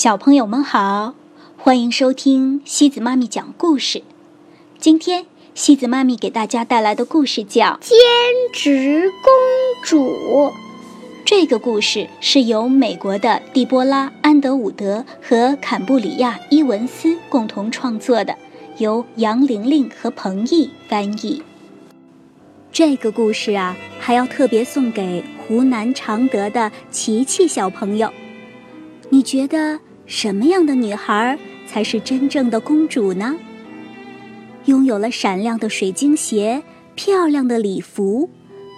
小朋友们好，欢迎收听西子妈咪讲故事。今天西子妈咪给大家带来的故事叫《兼职公主》。这个故事是由美国的蒂波拉·安德伍德和坎布里亚·伊文斯共同创作的，由杨玲玲和彭毅翻译。这个故事啊，还要特别送给湖南常德的琪琪小朋友。你觉得？什么样的女孩才是真正的公主呢？拥有了闪亮的水晶鞋、漂亮的礼服、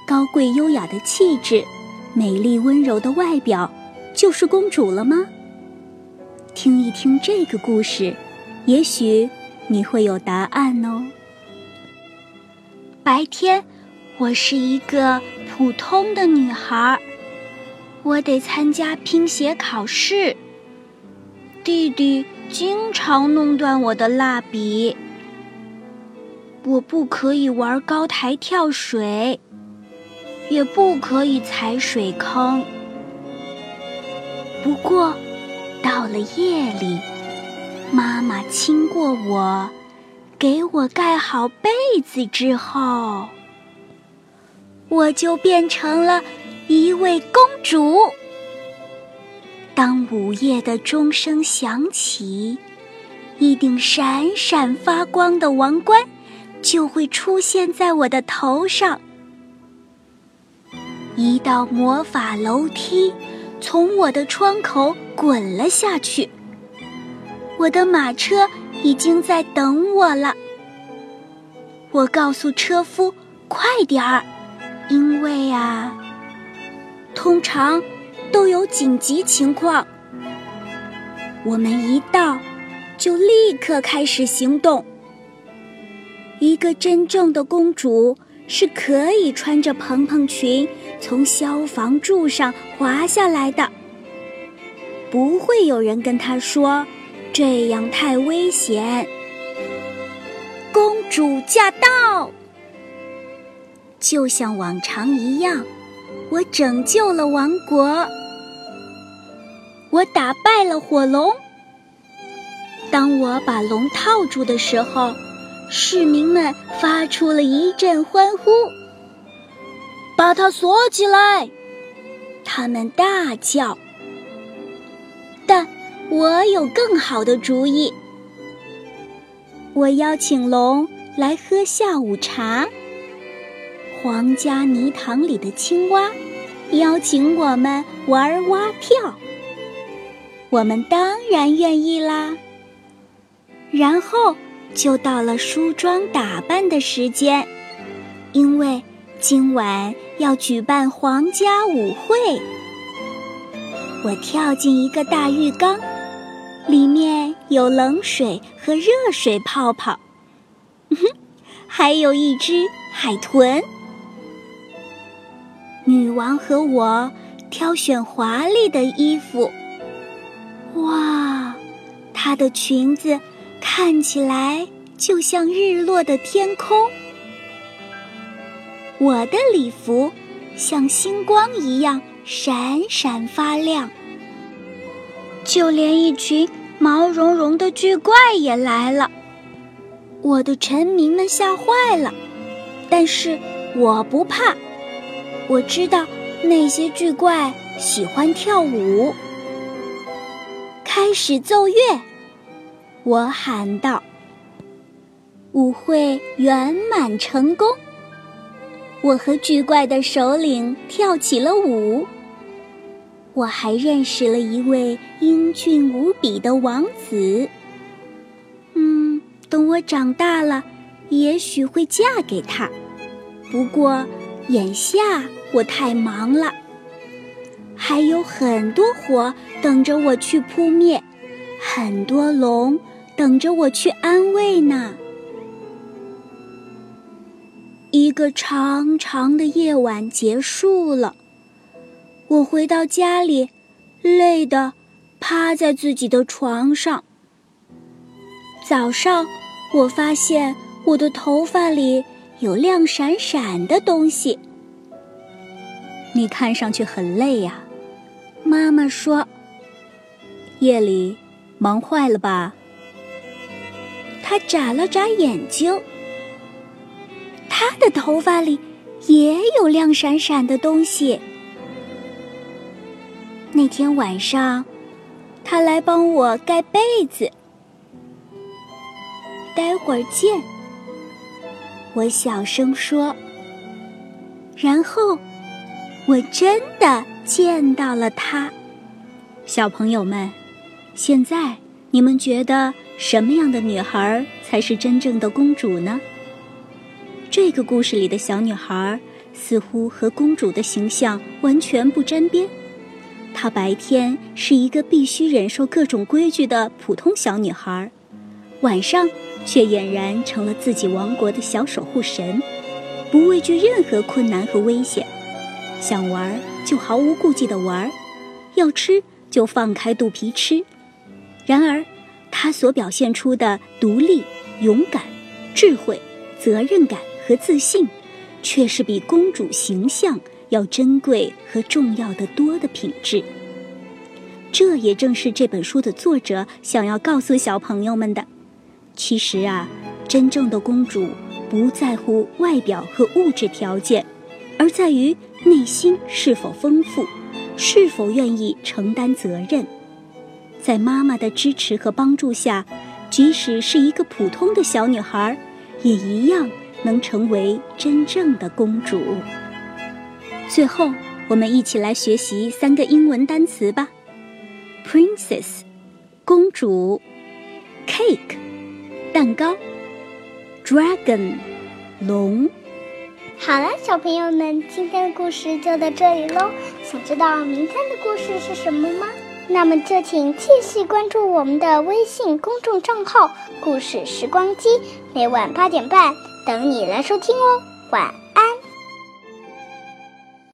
高贵优雅的气质、美丽温柔的外表，就是公主了吗？听一听这个故事，也许你会有答案哦。白天，我是一个普通的女孩，我得参加拼写考试。弟弟经常弄断我的蜡笔。我不可以玩高台跳水，也不可以踩水坑。不过，到了夜里，妈妈亲过我，给我盖好被子之后，我就变成了一位公主。当午夜的钟声响起，一顶闪闪发光的王冠就会出现在我的头上。一道魔法楼梯从我的窗口滚了下去。我的马车已经在等我了。我告诉车夫：“快点儿，因为啊，通常。”都有紧急情况，我们一到就立刻开始行动。一个真正的公主是可以穿着蓬蓬裙从消防柱上滑下来的，不会有人跟她说这样太危险。公主驾到，就像往常一样，我拯救了王国。我打败了火龙。当我把龙套住的时候，市民们发出了一阵欢呼。把它锁起来！他们大叫。但我有更好的主意。我邀请龙来喝下午茶。皇家泥塘里的青蛙邀请我们玩蛙跳。我们当然愿意啦。然后就到了梳妆打扮的时间，因为今晚要举办皇家舞会。我跳进一个大浴缸，里面有冷水和热水泡泡，哼，还有一只海豚。女王和我挑选华丽的衣服。哇，她的裙子看起来就像日落的天空。我的礼服像星光一样闪闪发亮。就连一群毛茸茸的巨怪也来了，我的臣民们吓坏了。但是我不怕，我知道那些巨怪喜欢跳舞。开始奏乐，我喊道。舞会圆满成功，我和巨怪的首领跳起了舞。我还认识了一位英俊无比的王子。嗯，等我长大了，也许会嫁给他。不过，眼下我太忙了。还有很多火等着我去扑灭，很多龙等着我去安慰呢。一个长长的夜晚结束了，我回到家里，累得趴在自己的床上。早上，我发现我的头发里有亮闪闪的东西。你看上去很累呀。妈妈说：“夜里忙坏了吧？他眨了眨眼睛。他的头发里也有亮闪闪的东西。那天晚上，他来帮我盖被子。待会儿见，我小声说。然后，我真的见到了她。小朋友们，现在你们觉得什么样的女孩才是真正的公主呢？这个故事里的小女孩似乎和公主的形象完全不沾边。她白天是一个必须忍受各种规矩的普通小女孩，晚上却俨然成了自己王国的小守护神，不畏惧任何困难和危险，想玩就毫无顾忌地玩，要吃。就放开肚皮吃。然而，他所表现出的独立、勇敢、智慧、责任感和自信，却是比公主形象要珍贵和重要的多的品质。这也正是这本书的作者想要告诉小朋友们的。其实啊，真正的公主不在乎外表和物质条件，而在于内心是否丰富。是否愿意承担责任？在妈妈的支持和帮助下，即使是一个普通的小女孩，也一样能成为真正的公主。最后，我们一起来学习三个英文单词吧：princess，公主；cake，蛋糕；dragon，龙。好了，小朋友们，今天的故事就到这里喽。想知道明天的故事是什么吗？那么就请继续关注我们的微信公众账号“故事时光机”，每晚八点半等你来收听哦。晚安。